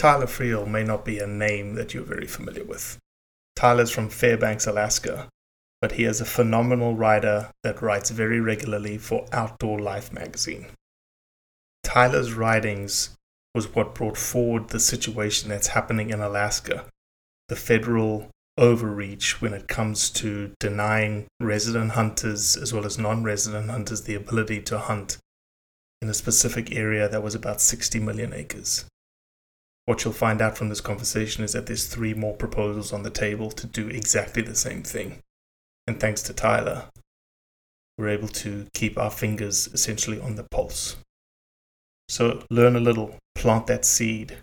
Tyler Freel may not be a name that you're very familiar with. Tyler's from Fairbanks, Alaska, but he is a phenomenal writer that writes very regularly for Outdoor Life magazine. Tyler's writings was what brought forward the situation that's happening in Alaska, the federal overreach when it comes to denying resident hunters as well as non resident hunters the ability to hunt in a specific area that was about 60 million acres. What you'll find out from this conversation is that there's three more proposals on the table to do exactly the same thing. And thanks to Tyler, we're able to keep our fingers essentially on the pulse. So learn a little, plant that seed,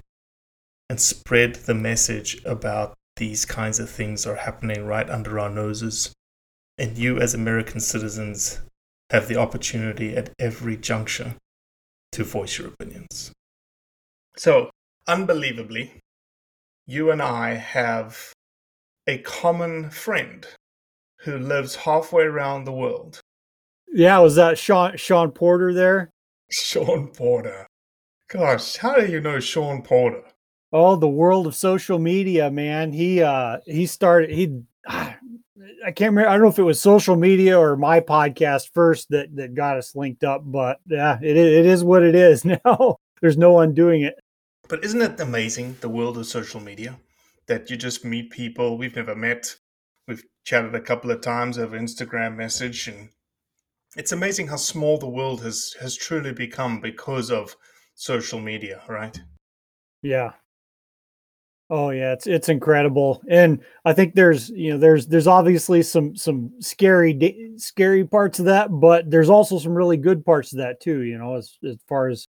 and spread the message about these kinds of things are happening right under our noses. And you, as American citizens, have the opportunity at every juncture to voice your opinions. So, unbelievably, you and I have a common friend who lives halfway around the world. Yeah, was that Sean Sean Porter there? Sean Porter. Gosh, how do you know Sean Porter? Oh, the world of social media, man. He uh he started he I can't remember I don't know if it was social media or my podcast first that that got us linked up, but yeah, it it is what it is now. There's no undoing it. But isn't it amazing, the world of social media? That you just meet people we've never met. We've chatted a couple of times over Instagram message, and it's amazing how small the world has, has truly become because of social media, right? Yeah. Oh yeah, it's it's incredible, and I think there's you know there's there's obviously some some scary scary parts of that, but there's also some really good parts of that too. You know, as as far as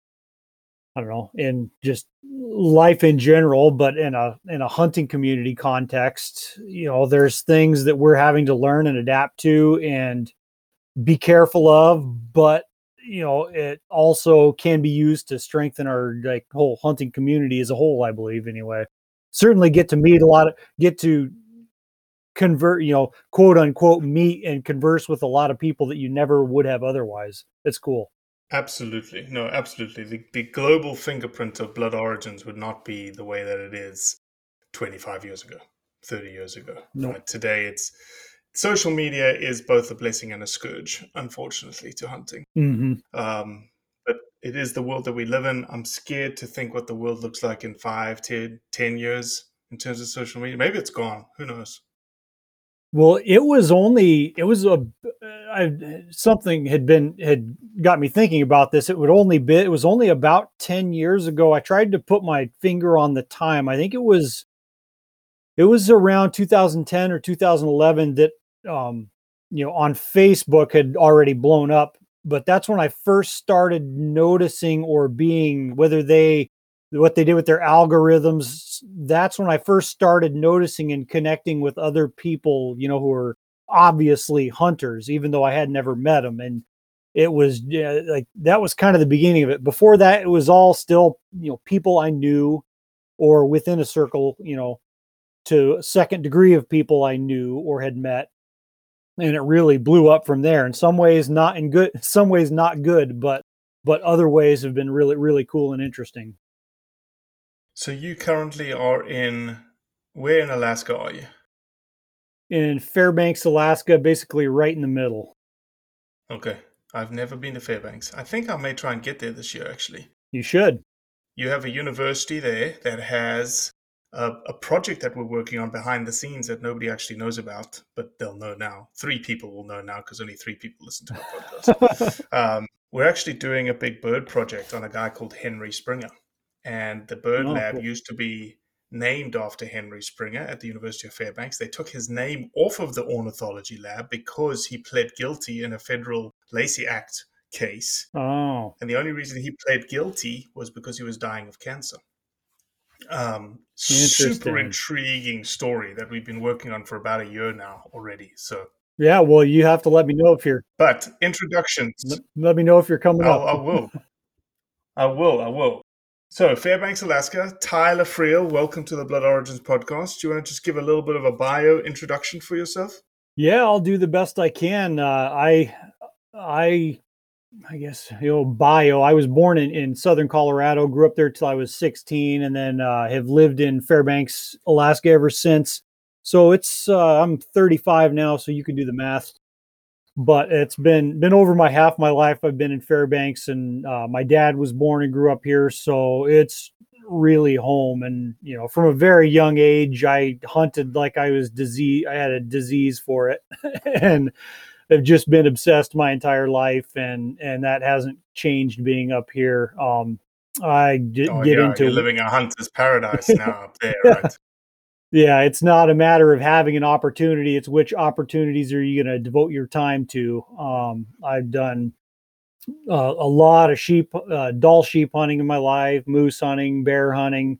I don't know, in just life in general, but in a in a hunting community context, you know, there's things that we're having to learn and adapt to and be careful of, but you know, it also can be used to strengthen our like whole hunting community as a whole, I believe anyway. Certainly get to meet a lot of get to convert, you know, quote unquote meet and converse with a lot of people that you never would have otherwise. It's cool. Absolutely. No, absolutely. The, the global fingerprint of Blood Origins would not be the way that it is 25 years ago, 30 years ago. No. Right? Today, it's social media is both a blessing and a scourge, unfortunately, to hunting. Mm-hmm. Um, but it is the world that we live in. I'm scared to think what the world looks like in five, ten, 10 years in terms of social media. Maybe it's gone. Who knows? Well, it was only it was a I, something had been had got me thinking about this. It would only be it was only about ten years ago. I tried to put my finger on the time. I think it was it was around 2010 or 2011 that um, you know on Facebook had already blown up. But that's when I first started noticing or being whether they what they did with their algorithms. That's when I first started noticing and connecting with other people, you know, who are obviously hunters, even though I had never met them. And it was yeah, like that was kind of the beginning of it. Before that, it was all still, you know, people I knew or within a circle, you know, to a second degree of people I knew or had met. And it really blew up from there. In some ways, not in good, some ways not good, but but other ways have been really, really cool and interesting. So you currently are in where in Alaska are you? In Fairbanks, Alaska, basically right in the middle. Okay. I've never been to Fairbanks. I think I may try and get there this year actually. You should. You have a university there that has a, a, project that we're working on behind the scenes that nobody actually knows about, but they'll know now. Three people will know now because only three people listen to my podcast. um, we're actually doing a big bird project on a guy called Henry Springer. And the bird oh, lab cool. used to be named after Henry Springer at the University of Fairbanks. They took his name off of the ornithology lab because he pled guilty in a federal Lacey Act case. Oh. And the only reason he pled guilty was because he was dying of cancer. Um, super intriguing story that we've been working on for about a year now already. So yeah, well, you have to let me know if you're. But introductions. Let, me know if you're coming I'll, up. I will. I will. I will. So, Fairbanks, Alaska, Tyler Freel, welcome to the Blood Origins podcast. Do you want to just give a little bit of a bio introduction for yourself? Yeah, I'll do the best I can. Uh, I, I, I guess you know bio. I was born in, in southern Colorado, grew up there till I was 16, and then uh, have lived in Fairbanks, Alaska ever since. So it's uh, I'm 35 now, so you can do the math but it's been been over my half my life i've been in fairbanks and uh, my dad was born and grew up here so it's really home. And you know from a very young age i hunted like i was disease i had a disease for it and have just been obsessed my entire life and and that hasn't changed being up here. Um i did oh, get yeah, into you're living a hunter's paradise now up there right yeah, it's not a matter of having an opportunity. It's which opportunities are you going to devote your time to. Um, I've done uh, a lot of sheep, uh, Dall sheep hunting in my life, moose hunting, bear hunting,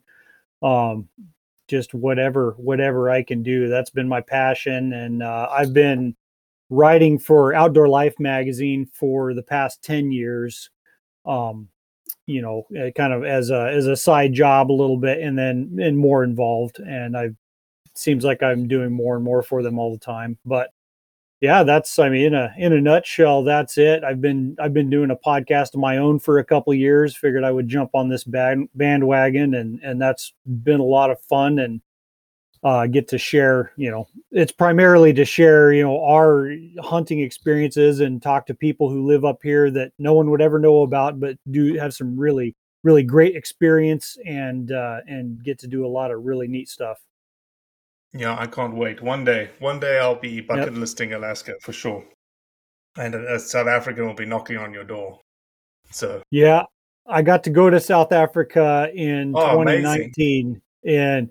um, just whatever, whatever I can do. That's been my passion, and uh, I've been writing for Outdoor Life magazine for the past ten years. Um, you know, uh, kind of as a as a side job a little bit, and then and more involved. And I've seems like I'm doing more and more for them all the time. But yeah, that's I mean in a in a nutshell, that's it. I've been I've been doing a podcast of my own for a couple years. Figured I would jump on this band, bandwagon, and and that's been a lot of fun and uh, get to share. You know, it's primarily to share you know our hunting experiences and talk to people who live up here that no one would ever know about, but do have some really really great experience and uh, and get to do a lot of really neat stuff. Yeah, I can't wait. One day, one day I'll be bucket yep. listing Alaska for sure, and a, South African will be knocking on your door. So yeah, I got to go to South Africa in oh, 2019, amazing. and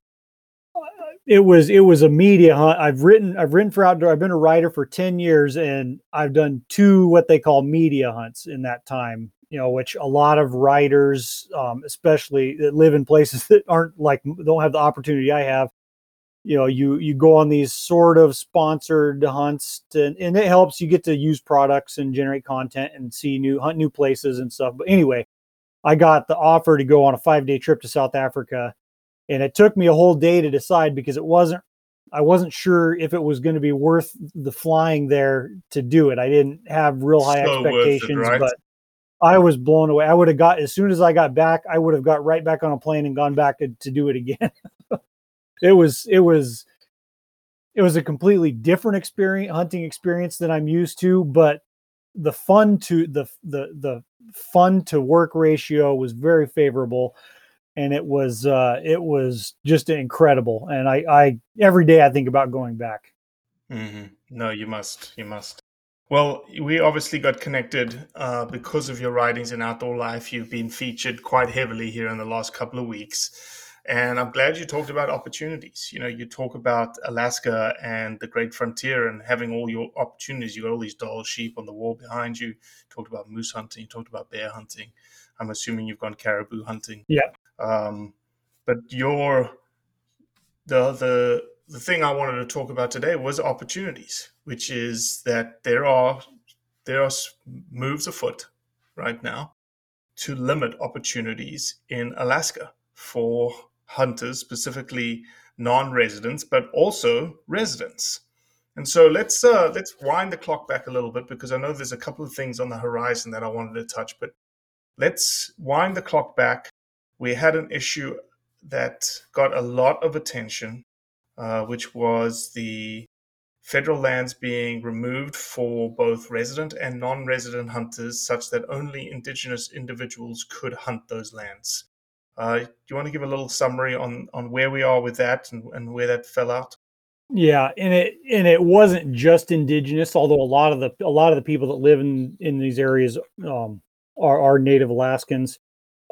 it was it was a media hunt. I've written I've written for outdoor. I've been a writer for 10 years, and I've done two what they call media hunts in that time. You know, which a lot of writers, um, especially that live in places that aren't like don't have the opportunity I have, you know you you go on these sort of sponsored hunts to, and it helps you get to use products and generate content and see new hunt new places and stuff but anyway i got the offer to go on a five day trip to south africa and it took me a whole day to decide because it wasn't i wasn't sure if it was going to be worth the flying there to do it. I didn't have real high so expectations it, right? but i was blown away. I would have got as soon as i got back i would have got right back on a plane and gone back to, to do it again. It was it was it was a completely different experience hunting experience than i'm used to but the fun to the the the fun to work ratio was very favorable and it was uh it was just incredible and i i every day i think about going back mm-hmm. no you must you must Well, we obviously got connected uh, because of your writings in Outdoor Life. You've been featured quite heavily here in the last couple of weeks. And I'm glad you talked about opportunities. You know, you talk about Alaska and the great frontier and having all your opportunities. You got all these Dall sheep on the wall behind you. you talked about moose hunting. You talked about bear hunting. I'm assuming you've gone caribou hunting. Yeah. Um, but your the the the thing I wanted to talk about today was opportunities, which is that there are there are moves afoot right now to limit opportunities in Alaska for hunters, specifically non-residents, but also residents. And so let's uh, let's wind the clock back a little bit because I know there's a couple of things on the horizon that I wanted to touch, but let's wind the clock back. We had an issue that got a lot of attention uh, which was the federal lands being removed for both resident and non resident hunters, such that only indigenous individuals could hunt those lands. Uh, do you want to give a little summary on, on where we are with that and, and where that fell out? Yeah, and it and it wasn't just indigenous, although a lot of the a lot of the people that live in in these areas um, are are Native Alaskans.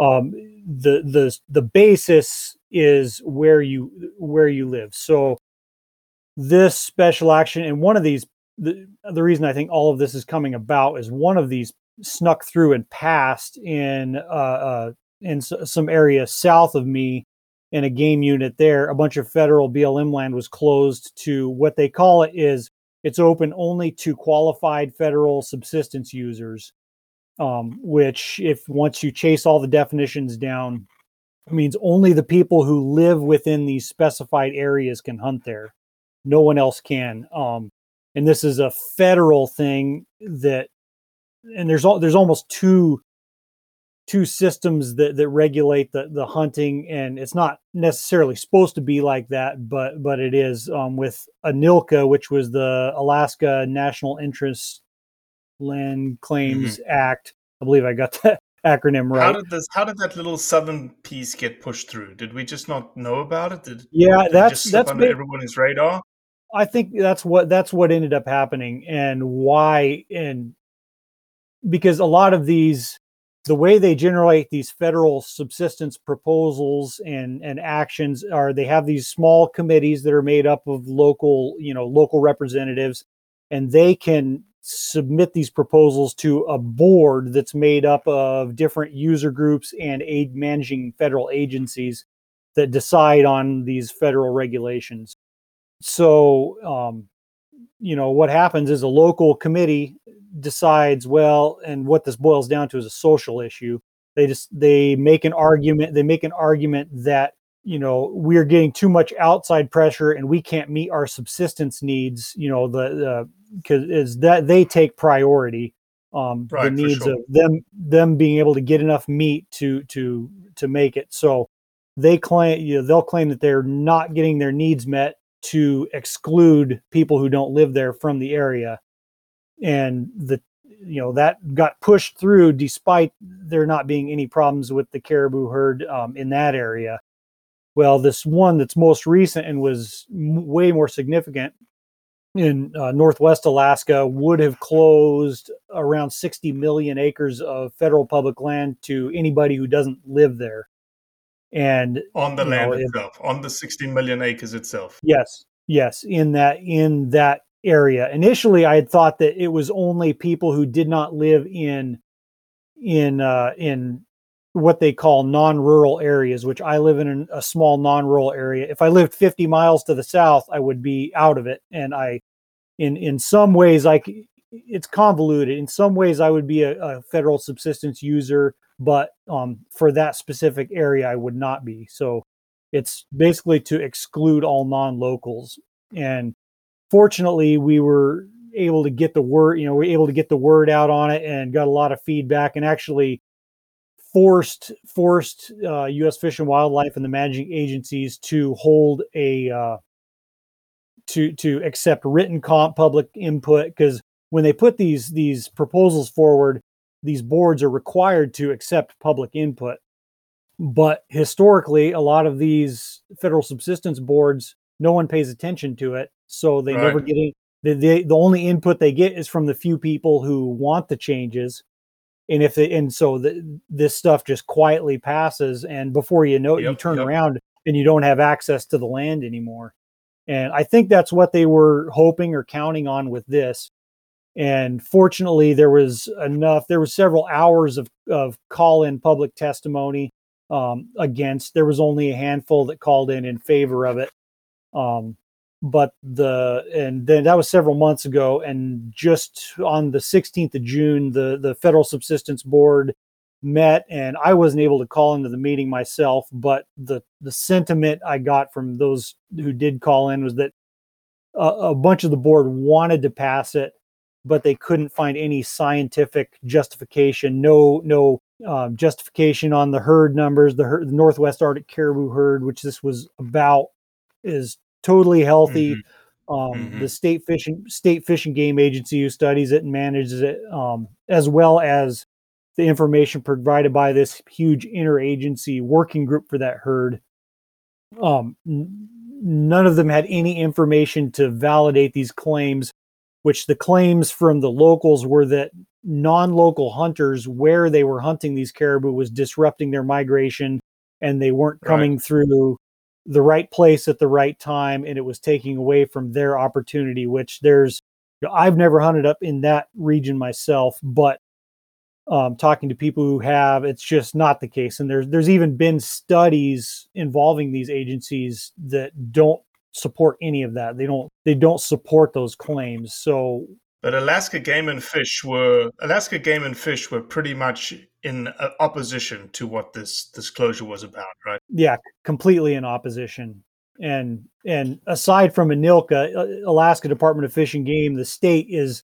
Um, the the the basis is where you where you live. So this special action and one of these the, the reason I think all of this is coming about is one of these snuck through and passed in uh, uh in s- some area south of me in a game unit there a bunch of federal BLM land was closed to what they call it is it's open only to qualified federal subsistence users um, which if once you chase all the definitions down means only the people who live within these specified areas can hunt there. No one else can. Um, and this is a federal thing that, and there's all there's almost two two systems that that regulate the the hunting, and it's not necessarily supposed to be like that, but but it is um, with ANILCA, which was the Alaska National Interest Land Claims mm-hmm. Act. I believe I got that acronym right. How did this? How did that little southern piece get pushed through? Did we just not know about it? Did yeah, did that's that's under everyone's radar. I think that's what that's what ended up happening, and why, and because a lot of these, the way they generate these federal subsistence proposals and and actions are they have these small committees that are made up of local, you know, local representatives, and they can submit these proposals to a board that's made up of different user groups and aid managing federal agencies that decide on these federal regulations. So, um, you know, what happens is a local committee decides, well, and what this boils down to is a social issue. They just they make an argument. They make an argument that you know we're getting too much outside pressure and we can't meet our subsistence needs. You know, the, the because is that they take priority um right, the needs sure. of them them being able to get enough meat to to to make it so they claim you know, they'll claim that they're not getting their needs met to exclude people who don't live there from the area and the you know that got pushed through despite there not being any problems with the caribou herd um, in that area well this one that's most recent and was m- way more significant in uh, northwest Alaska would have closed around 60 million acres of federal public land to anybody who doesn't live there. And on the land know, itself, it, on the 60 million acres itself. Yes, yes, in that in that area. Initially, I had thought that it was only people who did not live in in uh, in what they call non-rural areas, which I live in a small non-rural area. If I lived 50 miles to the south, I would be out of it. And I, in in some ways, like it's convoluted. In some ways, I would be a, a federal subsistence user, but um, for that specific area, I would not be. So it's basically to exclude all non-locals. And fortunately, we were able to get the word. You know, we are able to get the word out on it and got a lot of feedback. And actually forced forced uh, U.S. Fish and Wildlife and the managing agencies to hold a uh, to to accept written comp public input because when they put these these proposals forward, these boards are required to accept public input. But historically, a lot of these federal subsistence boards, no one pays attention to it, so they right. never get any, the, the the only input they get is from the few people who want the changes and if it, and so the, this stuff just quietly passes and before you know it you turn yep. around and you don't have access to the land anymore. And i think that's what they were hoping or counting on with this. And fortunately there was enough there was several hours of, of call in public testimony um, against there was only a handful that called in in favor of it. Um, but the and then that was several months ago and just on the 16th of june the the federal subsistence board met and i wasn't able to call into the meeting myself but the the sentiment i got from those who did call in was that a, a bunch of the board wanted to pass it but they couldn't find any scientific justification no no um, justification on the herd numbers the, herd, the northwest arctic caribou herd which this was about is totally healthy um, Mhm. the state fishing state fish and game agency who studies it and manages it um, as well as the information provided by this huge interagency working group for that herd um, n- none of them had any information to validate these claims which the claims from the locals were that non-local hunters where they were hunting these caribou was disrupting their migration and they weren't Right. coming through the right place at the right time and it was taking away from their opportunity which there's you know, i've never hunted up in that region myself but um, talking to people who have it's just not the case and there's there's even been studies involving these agencies that don't support any of that. They don't they don't support those claims. So But Alaska Game and Fish were Alaska Game and Fish were pretty much in uh, opposition to what this disclosure was about, right? yeah completely in opposition and and aside from ANILCA uh, alaska department of fish and game the state is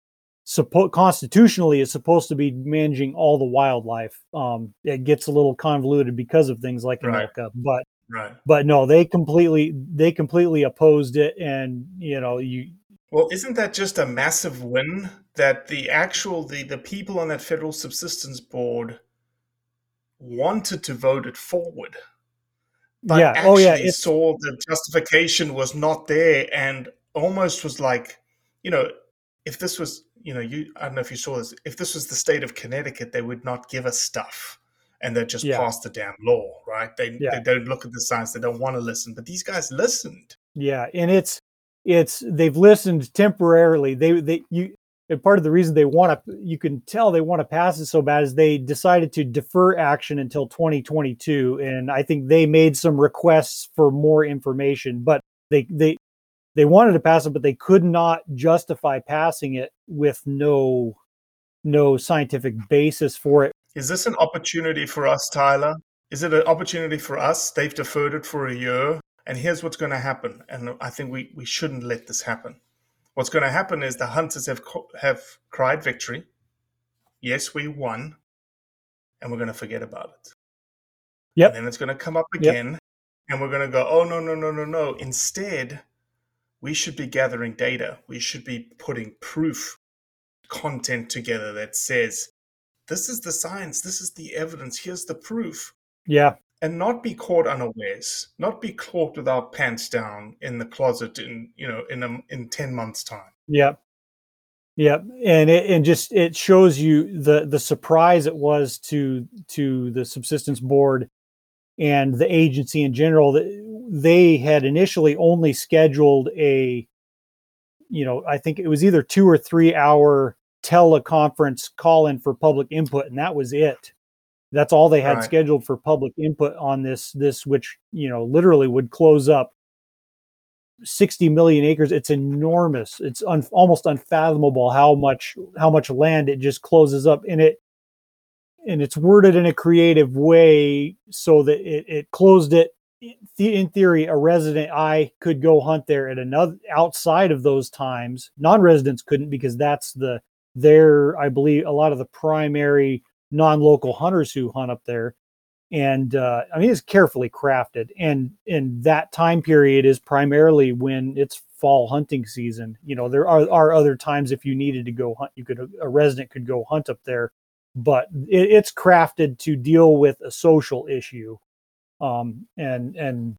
suppo- constitutionally is supposed to be managing all the wildlife um it gets a little convoluted because of things like Right. ANILCA but Right. but no they completely they completely opposed it and you know you Well, isn't that just a massive win that the actual the, the people on that federal subsistence board wanted to vote it forward? But oh, Yeah. actually Oh, yeah, it's- saw the justification was not there and almost was like, you know, if this was, you know, you I don't know if you saw this, if this was the state of Connecticut, they would not give us stuff and they just Yeah. pass the damn law, right? They Yeah. they don't look at the science, they don't want to listen. But these guys listened. Yeah, and it's it's they've listened temporarily. They they you and part of the reason they want to you can tell they want to pass it so bad is they decided to defer action until 2022 and I think they made some requests for more information but they they they wanted to pass it but they could not justify passing it with no no scientific basis for it. Is this an opportunity for us, Tyler? Is it an opportunity for us? They've deferred it for a year, and here's what's going to happen. And I think we, we shouldn't let this happen. What's going to happen is the hunters have have cried victory. Yes, we won, and we're going to forget about it. yeah And then it's going to come up Yep. again, and we're going to go, oh no no no no no. Instead, we should be gathering data. We should be putting proof content together that says this is the science, this is the evidence, here's the proof, Yeah. And not be caught unawares, not be caught with our pants down in the closet in you know in a, in ten months' time. Yep. Yep. And it and just it shows you the the surprise it was to to the subsistence board and the agency in general that they had initially only scheduled a you know, I think it was either 2 or 3 hour teleconference call in for public input and that was it. That's all they had Right. scheduled for public input on this this which, you know, literally would close up 60 million acres. It's enormous. It's un, almost unfathomable how much how much land it just closes up and it. And it's worded in a creative way so that it, it closed it. In in theory a resident i could go hunt there at another outside of those times. Non-residents couldn't because that's the their i believe a lot of the primary non-local hunters who hunt up there. And uh, I mean it's carefully crafted, and and that time period is primarily when it's fall hunting season. You know, there are are other times if you needed to go hunt, you could a resident could go hunt up there, but it, it's crafted to deal with a social issue, um, and and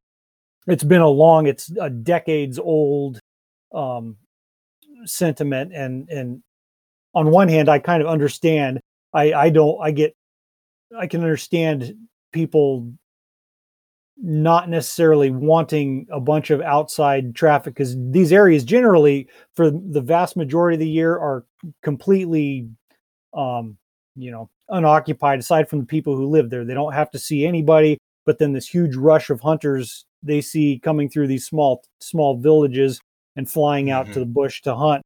it's been a long, it's a decades old um, sentiment. And and on one hand I kind of understand I I don't I get I can understand people not necessarily wanting a bunch of outside traffic because these areas generally for the vast majority of the year are completely um you know unoccupied aside from the people who live there they don't have to see anybody but then this huge rush of hunters they see coming through these small small villages and flying out Mhm. to the bush to hunt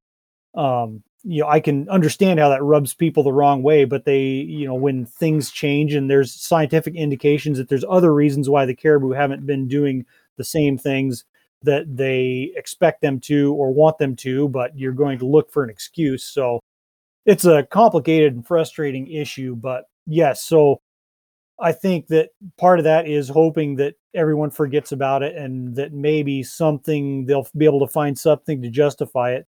um you know i can understand how that rubs people the wrong way but they you know when things change and there's scientific indications that there's other reasons why the caribou haven't been doing the same things that they expect them to or want them to but you're going to look for an excuse. So it's a complicated and frustrating issue but yes so i think that part of that is hoping that everyone forgets about it and that maybe something they'll be able to find something to justify it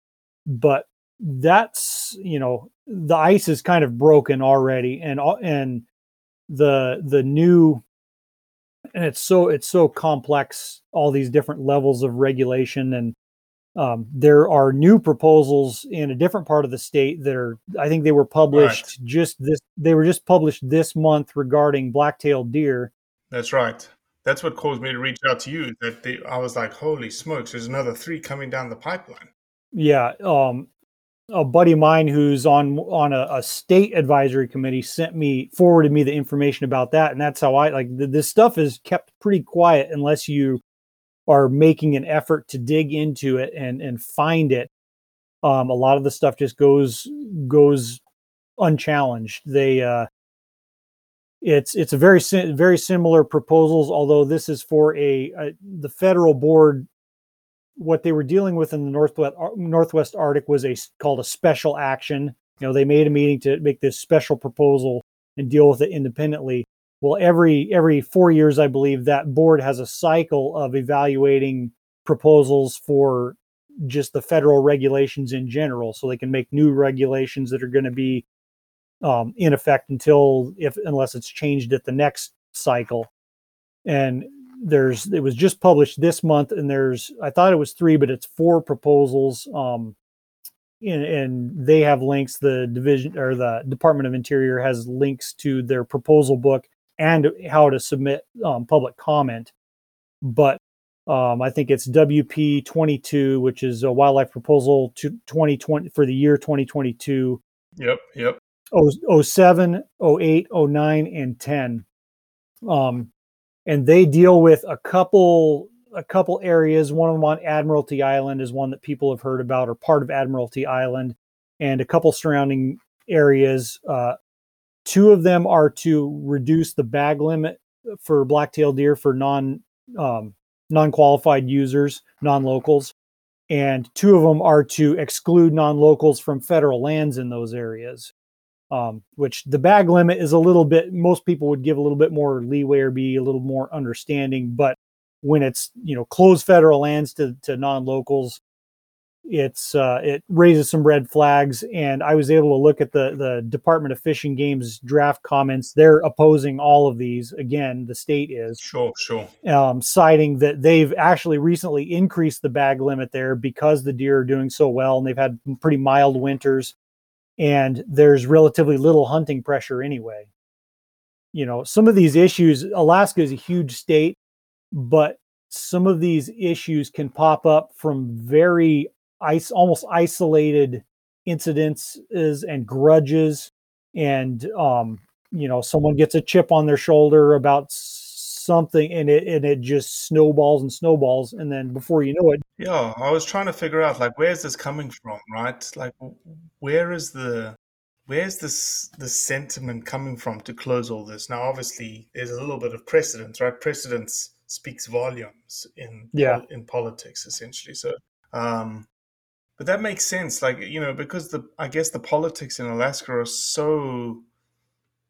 but that's you know the ice is kind of broken already and all- and the the new and it's so it's so complex all these different levels of regulation and um, there are new proposals in a different part of the state that are i think they were published just this they were just published this month regarding black-tailed deer That's right. That's what caused me to reach out to you. That they, I was like, "Holy smokes! There's another three coming down the pipeline." yeah um a buddy of mine who's on on a, a state advisory committee sent me forwarded me the information about that. And that's how i like th- this stuff is kept pretty quiet unless you are making an effort to dig into it and and find it. Um a lot of the stuff just goes goes unchallenged. They uh it's it's a very very similar proposals although this is for a, a the federal board what they were dealing with in the northwest northwest arctic was a called a special action. You know they made a meeting to make this special proposal and deal with it independently. Well every every 4 years i believe that board has a cycle of evaluating proposals for just the federal regulations in general. So they can make new regulations that are going to be um, in effect until if unless it's changed at the next cycle. And there's it was just published this month and there's i thought it was three but it's four proposals um and, and they have links the division or the department of interior has links to their proposal book and how to submit um, public comment but um, i think it's wp 22 which is a wildlife proposal to 2020 for the year 2022 Yep, yep. oh, 07, 08, 09, and 10. Um, and they deal with a couple a couple areas. One of them on Admiralty Island is one that people have heard about, or part of Admiralty Island, and a couple surrounding areas. Uh, two of them are to reduce the bag limit for black-tailed deer for non um, non-qualified users, non-locals, and two of them are to exclude non-locals from federal lands in those areas um, which the bag limit is a little bit most people would give a little bit more leeway or be a little more understanding but when it's you know closed federal lands to, to non-locals it's uh, it raises some red flags. And i was able to look at the the department of fish and games draft comments. They're opposing all of these. Again the state is Sure, sure. um, citing that they've actually recently increased the bag limit there because the deer are doing so well and they've had pretty mild winters and there's relatively little hunting pressure anyway. You know, some of these issues, Alaska is a huge state, but some of these issues can pop up from very ice, almost isolated incidences and grudges. And, um, you know, someone gets a chip on their shoulder about something and it, and it just snowballs and snowballs. And then before you know it, Yeah, I was trying to figure out like where's this coming from, right? Like where is the where's this the sentiment coming from to close all this? Now obviously there's a little bit of precedence, right? Precedence speaks volumes in Yeah. in politics essentially. So um but that makes sense like you know because the I guess the politics in Alaska are so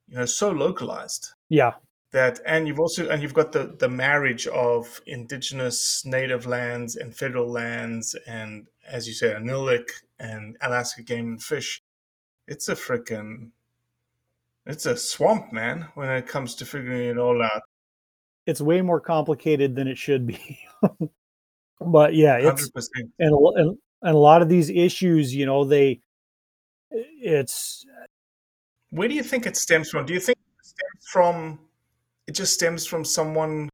you know so localized yeah, that and you've also and you've got the the marriage of indigenous native lands and federal lands and as you say ANILCA and Alaska game and fish it's a freaking it's a swamp man when it comes to figuring it all out it's way more complicated than it should be. but yeah, it's 100% and, and and a lot of these issues, you know, they it's Where do you think it stems from? Do you think it stems from it just stems from someone,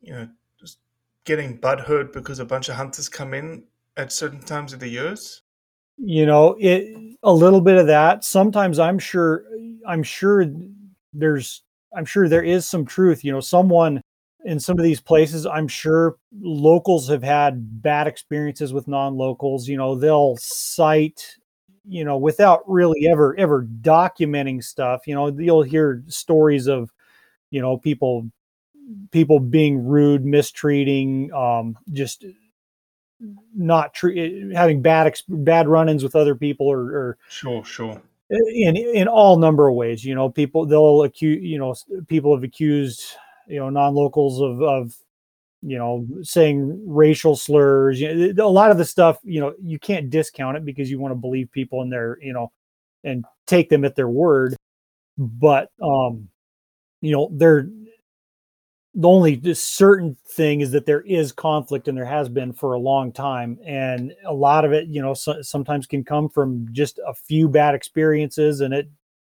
you know, just getting butthurt because a bunch of hunters come in at certain times of the years? you know it a little bit of that. Sometimes i'm sure i'm sure there's i'm sure there is some truth. You know someone in some of these places i'm sure locals have had bad experiences with non-locals. You know they'll cite you know without really ever ever documenting stuff. You know you'll hear stories of you know people people being rude mistreating um just not treat having bad ex- bad run-ins with other people or, or Sure, sure. in in all number of ways you know people they'll accuse you know people have accused you know non-locals of of you know saying racial slurs you know, a lot of the stuff you know you can't discount it because you want to believe people in their you know and take them at their word but um you know they're the only certain thing is that there is conflict and there has been for a long time. And a lot of it you know so, sometimes can come from just a few bad experiences and it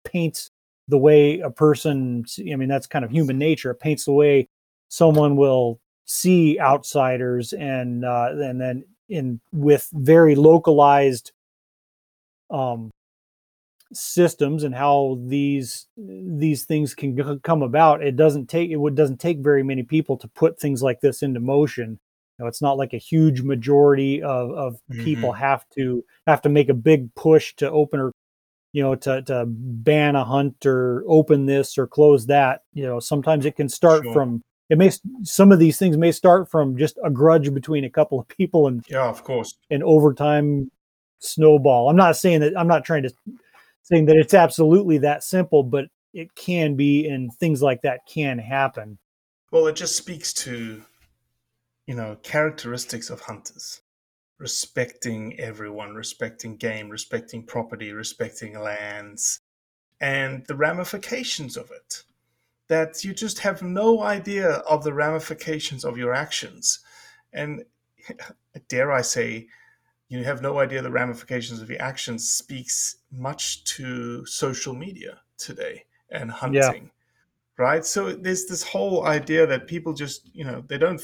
paints the way a person i mean that's kind of human nature. It paints the way someone will see outsiders and uh, and then in with very localized um systems and how these these things can g- come about it doesn't take it would doesn't take very many people to put things like this into motion you know it's not like a huge majority of of people mm-hmm. have to have to make a big push to open or you know to to ban a hunt or open this or close that you know sometimes it can start Sure. from it may some of these things may start from just a grudge between a couple of people and Yeah, of course. and over time snowball i'm not saying that i'm not trying to saying that it's absolutely that simple but it can be and things like that can happen Well, it just speaks to, you know, characteristics of hunters respecting everyone, respecting game, respecting property, respecting lands, and the ramifications of it. That you just have no idea of the ramifications of your actions. And dare I say, you have no idea the ramifications of your actions speaks much to social media today and hunting right? So there's this whole idea that people just you know they don't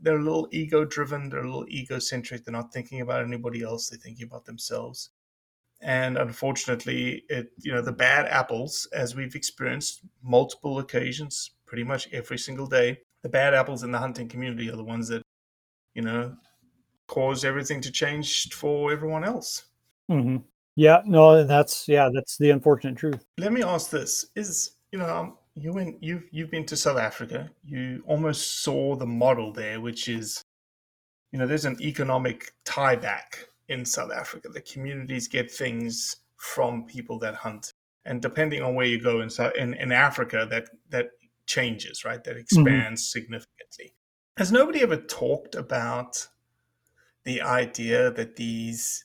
they're a little ego driven they're a little egocentric they're not thinking about anybody else they're thinking about themselves. And unfortunately it you know the bad apples as we've experienced multiple occasions pretty much every single day the bad apples in the hunting community are the ones that you know cause everything to change for everyone else. Hmm yeah no that's yeah that's the unfortunate truth. Let me ask this. Is you know um, you went you've you've been to south africa. You almost saw the model there which is you know there's an economic tie back in south africa. The communities get things from people that hunt. And depending on where you go in South, in, in africa that that changes right? That expands significantly. Has nobody ever talked about the idea that these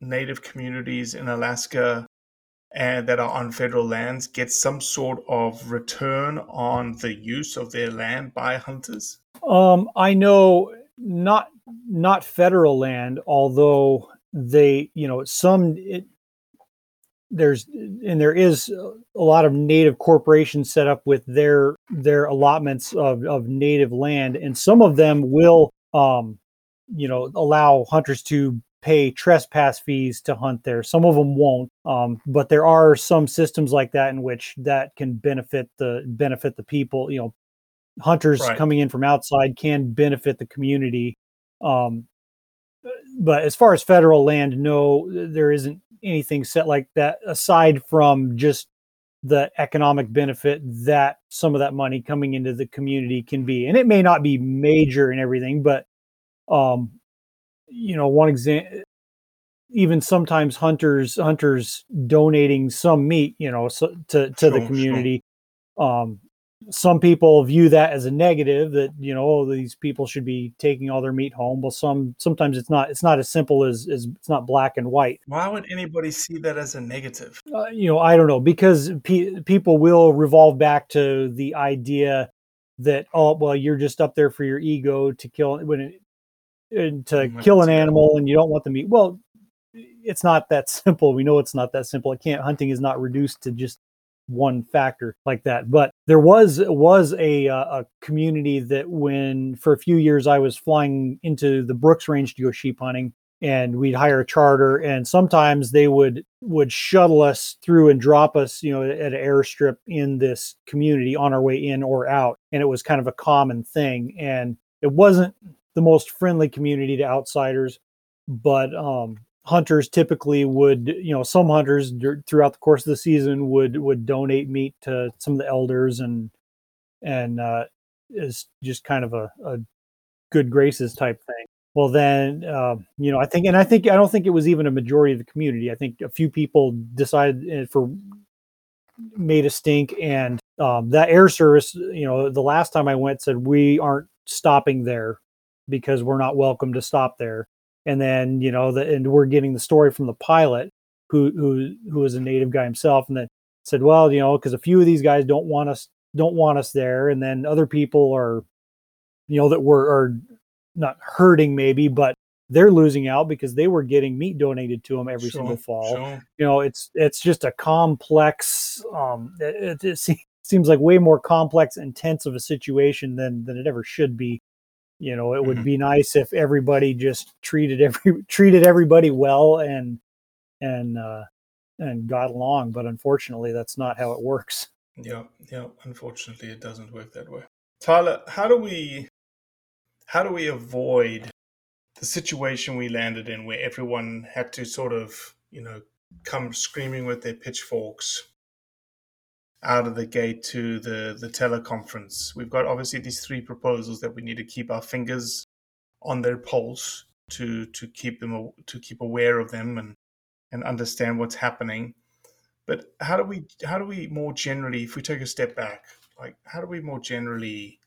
native communities in alaska and that are on federal lands get some sort of return on the use of their land by hunters? um i know not not federal land although they you know some it, there's and there is a lot of native corporations set up with their their allotments of, of native land and some of them will um you know allow hunters to pay trespass fees to hunt there some of them won't um but there are some systems like that in which that can benefit the benefit the people you know hunters Right. coming in from outside can benefit the community um but as far as federal land no there isn't anything set like that aside from just the economic benefit that some of that money coming into the community can be and it may not be major and everything but um you know one example even sometimes hunters hunters donating some meat you know so, to to Sure, the sure. community um some people view that as a negative that you know oh, these people should be taking all their meat home well some sometimes it's not it's not as simple as, as it's not black and white Why would anybody see that as a negative? uh, you know i don't know because pe- people will revolve back to the idea that oh well you're just up there for your ego to kill when it, to kill an animal and you don't want the meat. Well, it's not that simple. We know it's not that simple. It can't hunting is not reduced to just one factor like that. But there was was a uh, a community that when for a few years I was flying into the Brooks Range to go sheep hunting, and we'd hire a charter, and sometimes they would would shuttle us through and drop us, you know, at an airstrip in this community on our way in or out, and it was kind of a common thing, and it wasn't the most friendly community to outsiders, but um, hunters typically would you know some hunters dur- throughout the course of the season would would donate meat to some of the elders and and uh is just kind of a, a good graces type thing. Well then uh, you know i think and i think i don't think it was even a majority of the community. I think a few people decided uh, for made a stink and um, that air service you know the last time i went said we aren't stopping there because we're not welcome to stop there. And then you know the, and we're getting the story from the pilot who who who is a native guy himself and then said well you know because a few of these guys don't want us don't want us there. And then other people are you know that were are not hurting maybe but they're losing out because they were getting meat donated to them every Sure, single fall. sure. you know it's it's just a complex um it, it, it seems like way more complex and tense of a situation than than it ever should be you know it would Mhm. be nice if everybody just treated every treated everybody well and and uh and got along but unfortunately that's not how it works Yeah, yeah. Unfortunately, it doesn't work that way. Tyler, how do we how do we avoid the situation we landed in where everyone had to sort of, you know, come screaming with their pitchforks out of the gate to the the teleconference? We've got obviously these three proposals that we need to keep our fingers on their pulse to to keep them to keep aware of them and and understand what's happening. But how do we how do we more generally, if we take a step back, like how do we more generally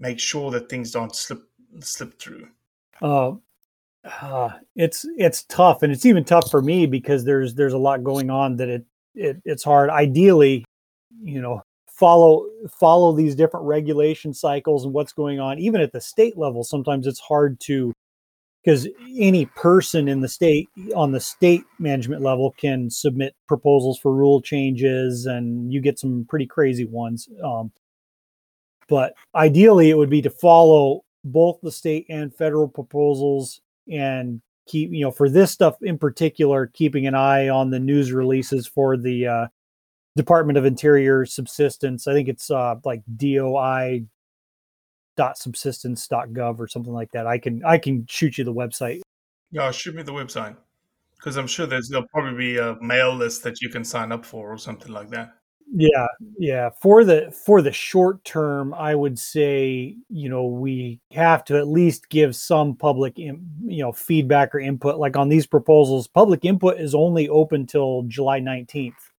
make sure that things don't slip slip through? uh, uh it's it's tough and it's even tough for me because there's there's a lot going on that it, it it's hard ideally you know follow follow these different regulation cycles and what's going on even at the state level sometimes it's hard to because any person in the state on the state management level can submit proposals for rule changes and you get some pretty crazy ones um, but ideally it would be to follow both the state and federal proposals and keep you know for this stuff in particular keeping an eye on the news releases for the uh, department of interior subsistence. I think it's uh, like doi dot subsistence dot gov or something like that. I can i can shoot you the website. Yeah, shoot me the website. Because I'm sure there's there'll probably be a mail list that you can sign up for or something like that. yeah yeah. For the for the short term i would say you know we have to at least give some public im- you know feedback or input. Like on these proposals public input is only open till july 19th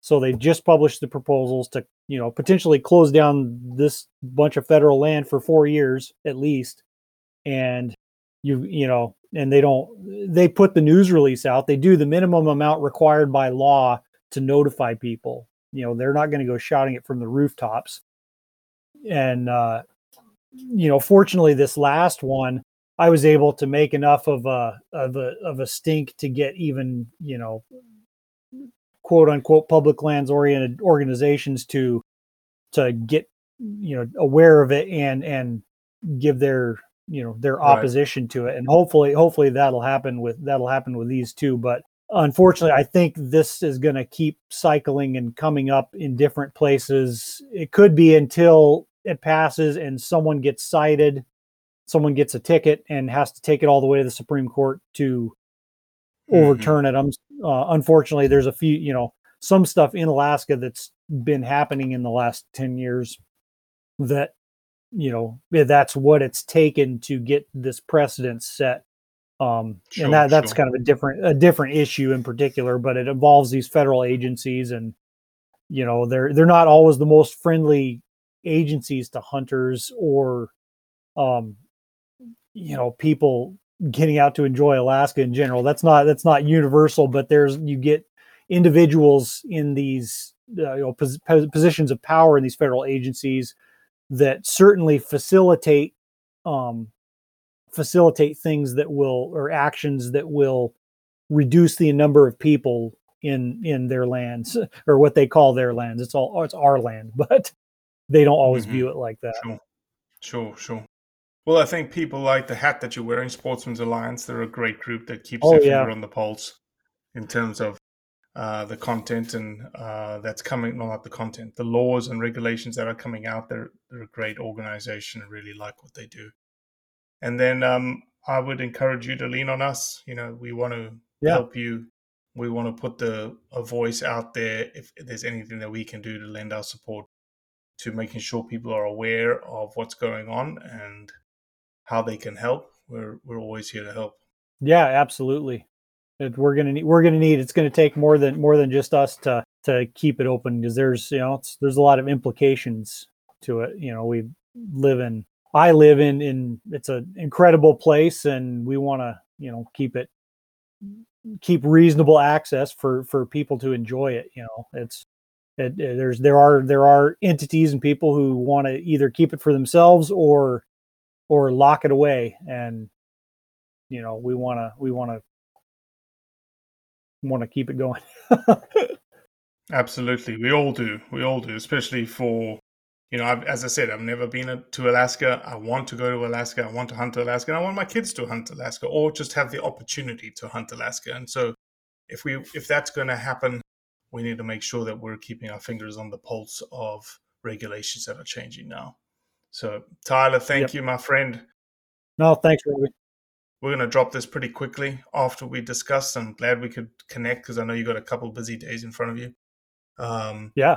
so they just published the proposals to you know potentially close down this bunch of federal land for four years at least. And you you know and they don't they put the news release out. They do the minimum amount required by law to notify people. You know they're not going to go shouting it from the rooftops. And uh you know fortunately this last one i was able to make enough of a of a of a stink to get even you know quote unquote public lands oriented organizations to to get you know aware of it and and give their you know their Right. opposition to it. And hopefully hopefully that'll happen with that'll happen with these two. But unfortunately i think this is going to keep cycling and coming up in different places. It could be until it passes and someone gets cited someone gets a ticket and has to take it all the way to the supreme court to mm-hmm. overturn it. I'm uh, unfortunately there's a few you know some stuff in alaska that's been happening in the last 10 years that you know that's what it's taken to get this precedent set um Sure, and that that's sure. kind of a different a different issue in particular but it involves these federal agencies and you know they're they're not always the most friendly agencies to hunters or um you know people getting out to enjoy alaska in general that's not that's not universal but there's you get individuals in these uh, you know pos- pos- positions of power in these federal agencies that certainly facilitate um facilitate things that will or actions that will reduce the number of people in in their lands or what they call their lands. It's all it's our land, but they don't always Mhm. view it like that. Sure, sure, sure. Well, I think people like the hat that you're wearing, Sportsman's Alliance. They're a great group that keeps Oh, their yeah. finger on the pulse in terms of uh, the content and uh, that's coming. No, not the content, the laws and regulations that are coming out. They're they're a great organization. I really like what they do. And then um, I would encourage you to lean on us. You know, we want to Yeah. help you. We want to put the a voice out there. If there's anything that we can do to lend our support to making sure people are aware of what's going on and how they can help, we're we're always here to help. Yeah, absolutely. We're gonna need we're gonna need it's gonna take more than more than just us to to keep it open because there's you know there's a lot of implications to it. You know, we live in I live in in it's an incredible place and we want to you know keep it keep reasonable access for for people to enjoy it. You know, it's it, it- there's there are there are entities and people who want to either keep it for themselves or or lock it away and you know we want to we want to want to keep it going Absolutely, we all do. We all do, especially for you know. I've, as I said, I've never been to Alaska. I want to go to Alaska. I want to hunt Alaska. And I want my kids to hunt Alaska, or just have the opportunity to hunt Alaska. And so, if we if that's going to happen, we need to make sure that we're keeping our fingers on the pulse of regulations that are changing now. So, Tyler, thank Yep. you, my friend. no thanks Robbie. We're going to drop this pretty quickly after we discuss. I'm glad we could connect because I know you got a couple busy days in front of you. Um, yeah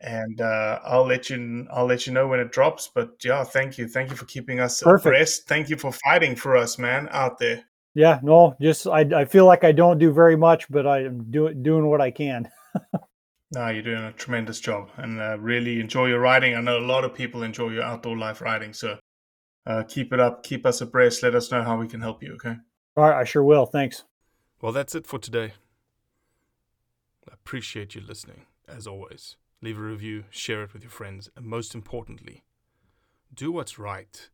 and uh, I'll let you I'll let you know when it drops. But yeah, thank you, thank you for keeping us Perfect. abreast. Thank you for fighting for us, man, out there. yeah no just i i feel like i don't do very much but i am doing doing what i can No, you're doing a tremendous job, and uh, really enjoy your riding. I know a lot of people enjoy your outdoor life riding, so uh, keep it up, keep us abreast. Let us know how we can help you. Okay. all right i sure will thanks Well, that's it for today. I appreciate you listening, as always. Leave a review, share it with your friends, and most importantly, do what's right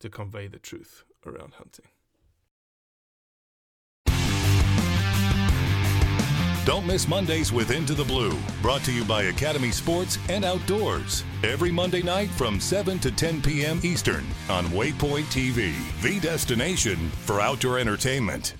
to convey the truth around hunting. Don't miss Mondays with Into the Blue, brought to you by Academy Sports and Outdoors. Every Monday night from 7 to 10 p.m. Eastern on Waypoint TV, the destination for outdoor entertainment.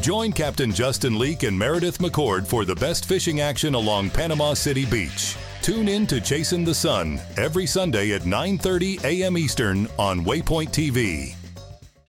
Join Captain Justin Leake and Meredith McCord for the best fishing action along Panama City Beach. Tune in to Chasing the Sun every Sunday at 9:30 a.m. Eastern on Waypoint TV.